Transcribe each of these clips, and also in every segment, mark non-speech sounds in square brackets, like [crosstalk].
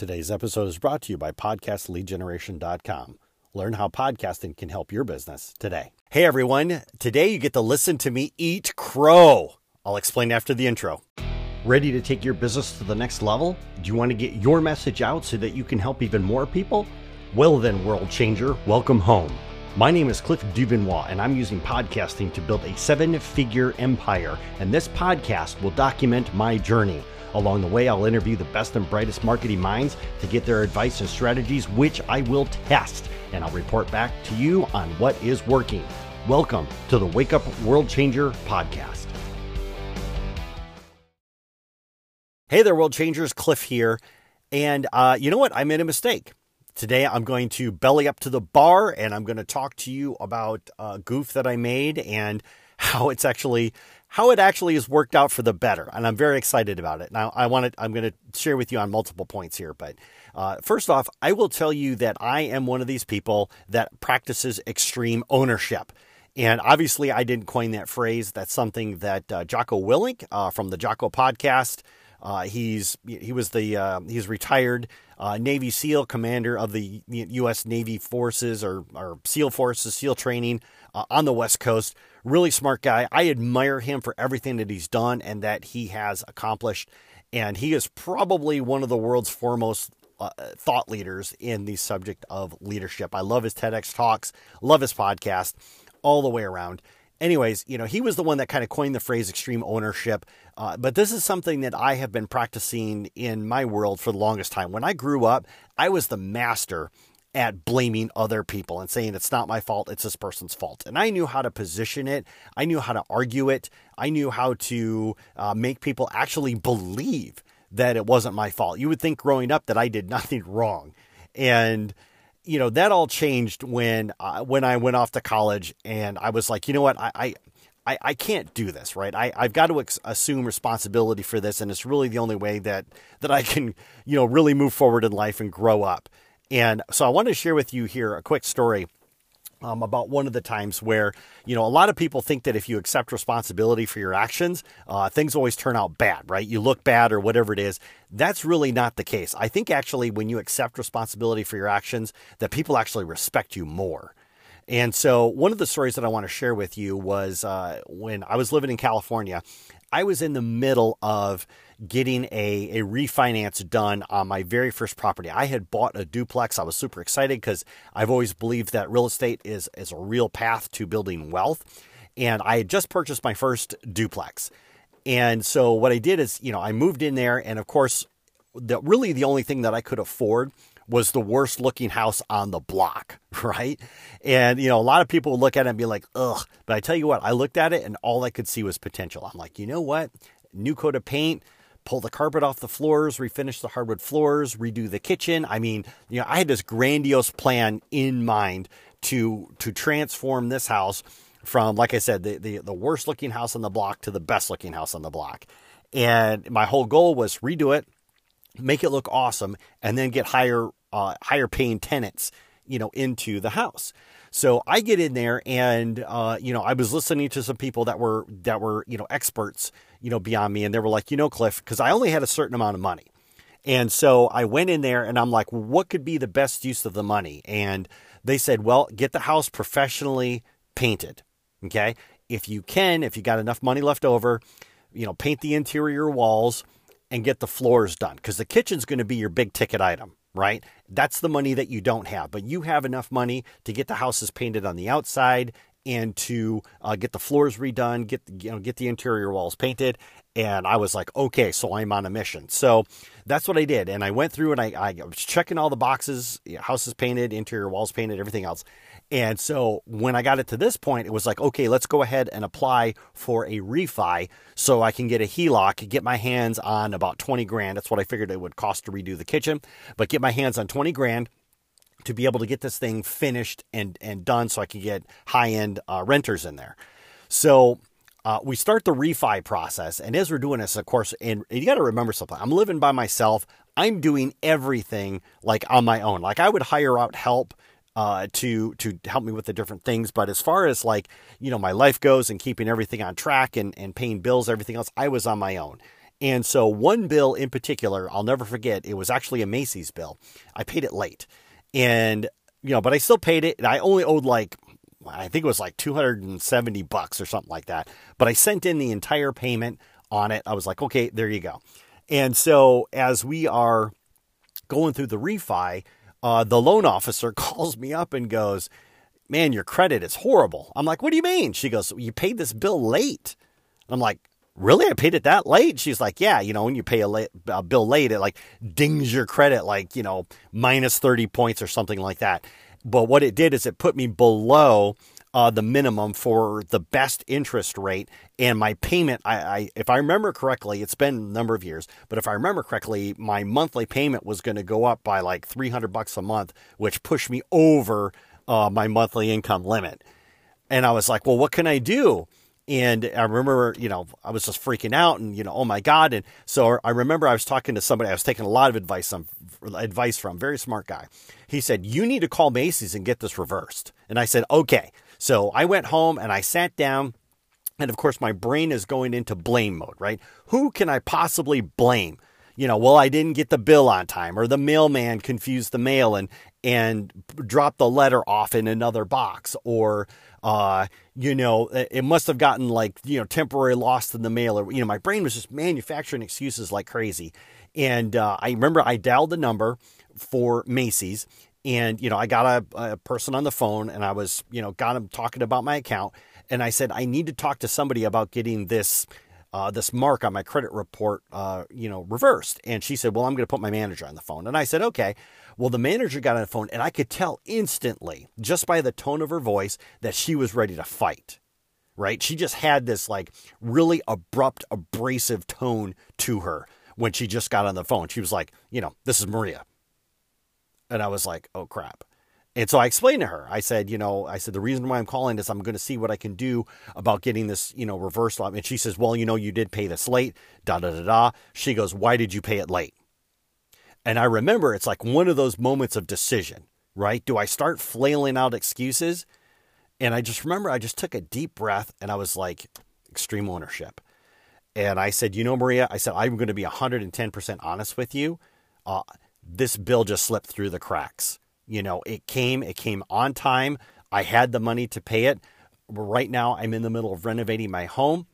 Today's episode is brought to you by PodcastLeadGeneration.com. Learn how podcasting can help your business today. Hey everyone, today you get to listen to me eat crow. I'll explain after the intro. Ready to take your business to the next level? Do you want to get your message out so that you can help even more people? Well, then, world changer, welcome home. My name is Cliff Duvernois, and I'm using podcasting to build a seven figure empire. And this podcast will document my journey. Along the way, I'll interview the best and brightest marketing minds to get their advice and strategies, which I will test. And I'll report back to you on what is working. Welcome to the Wake Up World Changer podcast. Hey there, world changers. Cliff here. And uh, you know what? I made a mistake. Today, I'm going to belly up to the bar and I'm going to talk to you about a goof that I made and [laughs] how it's actually how it actually has worked out for the better, and I'm very excited about it. Now, I want to, I'm going to share with you on multiple points here, but uh, first off, I will tell you that I am one of these people that practices extreme ownership. And obviously, I didn't coin that phrase. That's something that uh, Jocko Willink uh, from the Jocko podcast. Uh, he's he was the uh, he's retired uh, Navy SEAL commander of the U.S. Navy forces or, or SEAL forces, SEAL training uh, on the West Coast. Really smart guy. I admire him for everything that he's done and that he has accomplished. And he is probably one of the world's foremost uh, thought leaders in the subject of leadership. I love his TEDx talks, love his podcast, all the way around anyways, you know, he was the one that kind of coined the phrase extreme ownership. Uh, but this is something that I have been practicing in my world for the longest time. When I grew up, I was the master at blaming other people and saying it's not my fault, it's this person's fault. And I knew how to position it, I knew how to argue it, I knew how to uh, make people actually believe that it wasn't my fault. You would think growing up that I did [laughs] nothing wrong. And you know that all changed when uh, when I went off to college and I was like, you know what, I I, I can't do this, right? I I've got to ex- assume responsibility for this, and it's really the only way that that I can you know really move forward in life and grow up. And so I want to share with you here a quick story um, about one of the times where you know a lot of people think that if you accept responsibility for your actions uh, things always turn out bad right? You look bad or whatever it is. That's really not the case. I think actually when you accept responsibility for your actions that people actually respect you more. And so one of the stories that i want to share with you was uh, when i was living in california i was in the middle of getting a, a refinance done on my very first property. I had bought a duplex. I was super excited because I've always believed that real estate is, is a real path to building wealth. And I had just purchased my first duplex. And so what I did is, you know, I moved in there. And of course, the, really the only thing that I could afford was the worst looking house on the block, [laughs] right? And, you know, a lot of people would look at it and be like, ugh. But I tell you what, I looked at it and all I could see was potential. I'm like, you know what? New coat of paint, pull the carpet off the floors, refinish the hardwood floors, redo the kitchen. I mean, you know, I had this grandiose plan in mind to to transform this house from, like I said, the the, the worst looking house on the block to the best looking house on the block. And my whole goal was redo it, make it look awesome, and then get higher uh, higher paying tenants, you know, into the house. So I get in there, and uh, you know, I was listening to some people that were that were you know experts you know, beyond me. And they were like, you know, Cliff, because I only had a certain amount of money. And so I went in there and I'm like, what could be the best use of the money? And they said, well, get the house professionally painted. Okay. If you can, if you got enough money left over, you know, paint the interior walls and get the floors done because the kitchen's going to be your big ticket item, right? That's the money that you don't have, but you have enough money to get the houses painted on the outside and to uh, get the floors redone, get you know get the interior walls painted. And I was like, okay, so I'm on a mission. So that's what I did, and I went through and I, I was checking all the boxes, houses painted, interior walls painted, everything else. And so when I got it to this point, it was like, okay, let's go ahead and apply for a refi so I can get a HELOC, get my hands on about 20 grand. That's what I figured it would cost to redo the kitchen, but get my hands on 20 grand to be able to get this thing finished and, and done so I can get high end uh, renters in there. So uh, we start the refi process. And as we're doing this, of course, and you got to remember something I'm living by myself. I'm doing everything like on my own. Like I would hire out help uh, to to help me with the different things. But as far as like you know my life goes and keeping everything on track and and paying bills, everything else, I was on my own. And so one bill in particular, I'll never forget, it was actually a Macy's bill. I paid it late. And, you know, but I still paid it. And I only owed like, I think it was like 270 bucks or something like that. But I sent in the entire payment on it. I was like, okay, there you go. And so as we are going through the refi, uh, the loan officer [laughs] calls me up and goes, man, your credit is horrible. I'm like, what do you mean? She goes, you paid this bill late. I'm like, really? I paid it that late? She's like, yeah, you know, when you pay a, late, a bill late, it like dings your credit like, you know, minus 30 points or something like that. But what it did is it put me below uh, the minimum for the best interest rate. And my payment, I, I, if I remember correctly, it's been a number of years, but if I remember correctly, my monthly payment was going to go up by like 300 bucks a month, which pushed me over uh, my monthly income limit. And I was like, well, what can I do? And I remember, you know, I was just freaking out and, you know, oh my God. And so I remember I was talking to somebody, I was taking a lot of advice, some advice from, very smart guy. He said, you need to call Macy's and get this reversed. And I said, okay. So I went home and I sat down. And of course, my brain is going into blame mode, right? Who can I possibly blame? You know, well, I didn't get the bill on time, or the mailman confused the mail and and dropped the letter off in another box, or uh, you know, it must have gotten like, you know, temporary lost in the mail or, you know, my brain was just manufacturing excuses like crazy. And uh, I remember I dialed the number for Macy's and, you know, I got a, a person on the phone and I was, you know, got him talking about my account. And I said, I need to talk to somebody about getting this uh, this mark on my credit report, uh, you know, reversed. And she said, well, I'm going to put my manager on the phone. And I said, okay. Well, the manager got on the phone and I could tell instantly just by the tone of her voice that she was ready to fight. Right? She just had this like really abrupt, abrasive tone to her when she just got on the phone. She was like, you know, this is Maria. And I was like, oh crap. And so I explained to her, I said, you know, I said, the reason why I'm calling is I'm going to see what I can do about getting this, you know, reversal. And she says, well, you know, you did pay this late, da da da da. She goes, why did you pay it late? And I remember it's like one of those moments of decision, right? Do I start flailing out excuses? And I just remember I just took a deep breath and I was like, extreme ownership. And I said, you know, Maria, I said, I'm going to be 110% honest with you. Uh, this bill just slipped through the cracks. You know, it came, it came on time. I had the money to pay it. Right now, I'm in the middle of renovating my home.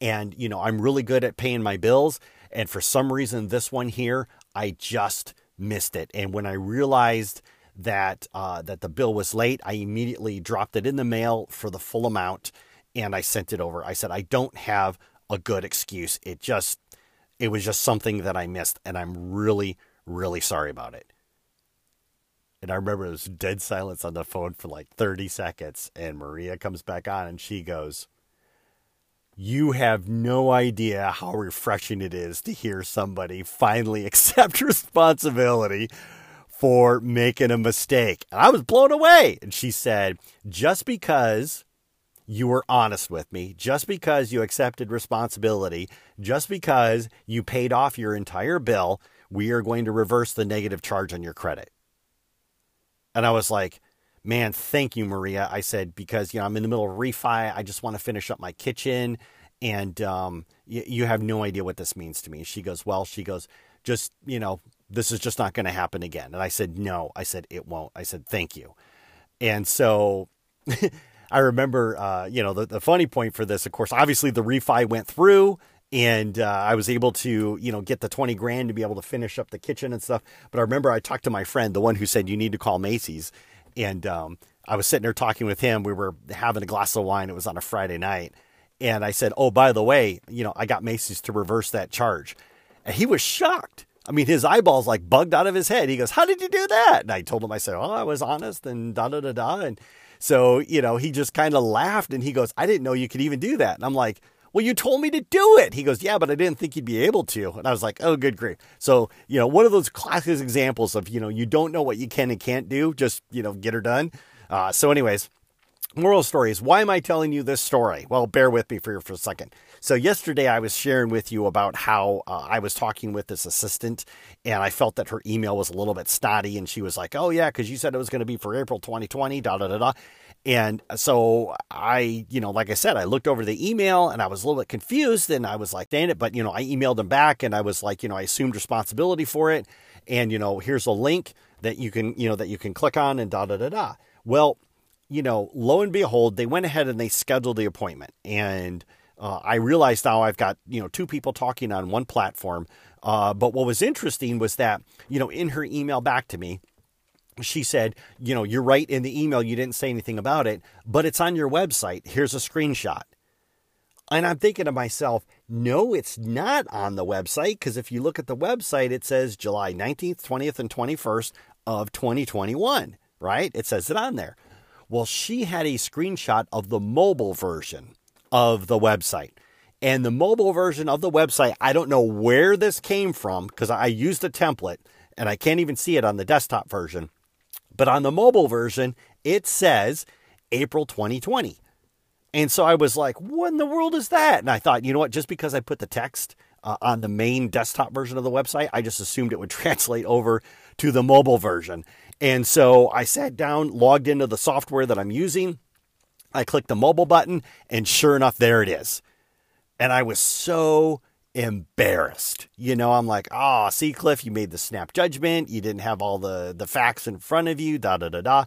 And, you know, I'm really good at paying my bills. And for some reason, this one here, I just missed it. And when I realized that uh, that the bill was late, I immediately dropped it in the mail for the full amount, and I sent it over. I said I don't have a good excuse. It just it was just something that I missed, and I'm really really sorry about it. And I remember it was dead silence on the phone for like 30 seconds. And Maria comes back on and she goes, You have no idea how refreshing it is to hear somebody finally [laughs] accept responsibility for making a mistake. And I was blown away. And she said, Just because you were honest with me, just because you accepted responsibility, just because you paid off your entire bill, we are going to reverse the negative charge on your credit. And I was like, man, thank you, Maria. I said, because, you know, I'm in the middle of refi. I just want to finish up my kitchen. And um, y- you have no idea what this means to me. She goes, well, she goes, just, you know, this is just not going to happen again. And I said, no. I said, it won't. I said, thank you. And so [laughs] I remember, uh, you know, the, the funny point for this, of course, obviously the refi went through and uh, I was able to, you know, get the 20 grand to be able to finish up the kitchen and stuff. But I remember I talked to my friend, the one who said you need to call Macy's, and um, I was sitting there talking with him. We were having a glass of wine. It was on a Friday night, and I said, "Oh, by the way, you know, I got Macy's to reverse that charge," and he was shocked. I mean, his eyeballs like bugged out of his head. He goes, "How did you do that?" And I told him, I said, "Oh, I was honest and da da da da." And so, you know, he just kind of laughed and he goes, "I didn't know you could even do that." And I'm like well, you told me to do it. He goes, Yeah, but I didn't think you'd be able to. And I was like, Oh, good grief. So, you know, one of those classic examples of, you know, you don't know what you can and can't do, just, you know, get her done. Uh, so, anyways, moral story is why am I telling you this story? Well, bear with me for, for a second. So, yesterday I was sharing with you about how uh, I was talking with this assistant and I felt that her email was a little bit snotty. And she was like, Oh, yeah, because you said it was going to be for April 2020, da da da da. And so I, you know, like I said, I looked over the email and I was a little bit confused and I was like, dang it. But, you know, I emailed him back and I was like, you know, I assumed responsibility for it. And, you know, here's a link that you can, you know, that you can click on and da da da da. Well, you know, lo and behold, they went ahead and they scheduled the appointment. And uh, I realized now I've got, you know, two people talking on one platform. Uh, but what was interesting was that, you know, in her email back to me, she said, you know, you're right in the email, you didn't say anything about it, but it's on your website. Here's a screenshot. And I'm thinking to myself, no, it's not on the website because if you look at the website, it says July 19th, 20th, and 21st of 2021, right? It says it on there. Well, she had a screenshot of the mobile version of the website. And the mobile version of the website, I don't know where this came from because I used a template and I can't even see it on the desktop version. But on the mobile version, it says April 2020. And so I was like, what in the world is that? And I thought, you know what? Just because I put the text uh, on the main desktop version of the website, I just assumed it would [laughs] translate over to the mobile version. And so I sat down, logged into the software that I'm using. I clicked the mobile button, and sure enough, there it is. And I was so embarrassed. You know, I'm like, oh, see, Cliff, you made the snap judgment. You didn't have all the, the facts in front of you, da da da da.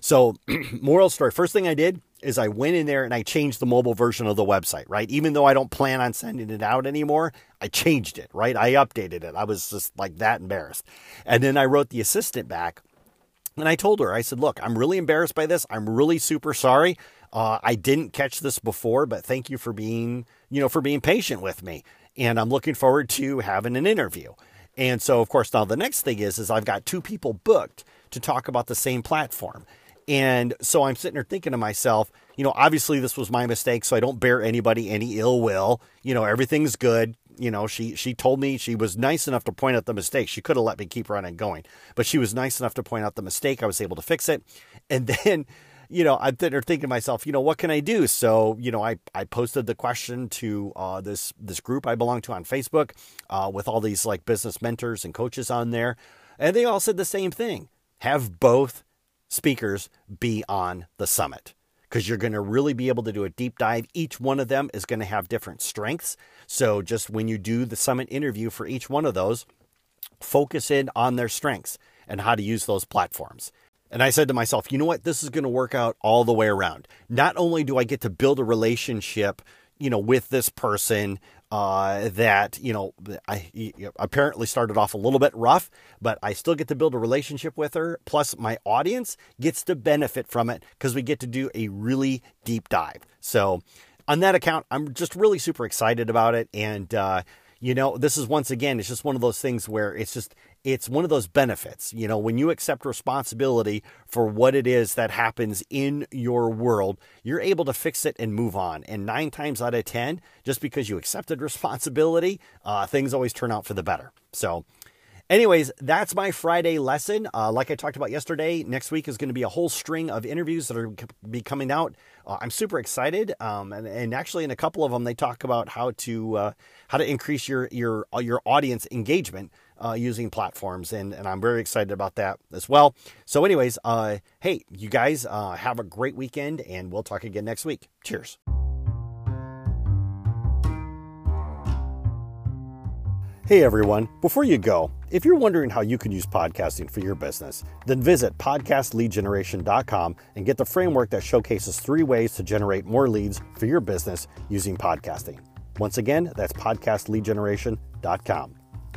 So, [clears throat] moral story first thing I did is I went in there and I changed the mobile version of the website, right? Even though I don't plan on sending it out anymore, I changed it, right? I updated it. I was just like that embarrassed. And then I wrote the assistant back and I told her, I said, look, I'm really embarrassed by this. I'm really super sorry. Uh, I didn't catch this before, but thank you for being, you know, for being patient with me and I'm looking forward to having an interview. And so, of course, now the next thing is, is I've got two people booked to talk about the same platform. And so I'm sitting there thinking to myself, you know, obviously this was my mistake, so I don't bear anybody any ill will. You know, everything's good. You know, she she told me she was nice enough to point out the mistake. She could have let me keep running going, but she was nice enough to point out the mistake. I was able to fix it. And [laughs] then you know, I'm thinking to myself, you know, what can I do? So, you know, I, I posted the question to uh, this this group I belong to on Facebook uh, with all these like business mentors and coaches on there, and they all said the same thing: have both speakers be on the summit because you're going to really be able to do a deep dive. Each one of them is going to have different strengths. So, just when you do the summit interview for each one of those, focus in on their strengths and how to use those platforms. And I said to myself, you know what? This is going to work out all the way around. Not only do I get to build a relationship, you know, with this person uh, that, you know, I apparently started off a little bit rough, but I still get to build a relationship with her. Plus, my audience gets to benefit from it because we get to do a really deep dive. So, on that account, I'm just really super excited about it. And, uh, you know, this is once again, it's just one of those things where it's just, it's one of those benefits. You know, when you accept responsibility for what it is that happens in your world, you're able to fix it and move on. And nine times out of 10, just because you accepted [laughs] responsibility, uh, things always turn out for the better. So, Anyways, that's my Friday lesson. Uh, like I talked about yesterday, next week is going to be a whole string of interviews that are be coming out. Uh, I'm super excited, um, and, and, actually, in a couple of them, they talk about how to uh, how to increase your your uh, your audience engagement uh, using platforms, and and I'm very excited about that as well. So, anyways, uh, hey, you guys have a great weekend, and we'll talk again next week. Cheers. Hey everyone, before you go, if you're wondering how you can use podcasting for your business, then visit podcastleadgeneration.com and get the framework that showcases three ways to generate more leads for your business using podcasting. Once again, that's podcastleadgeneration.com.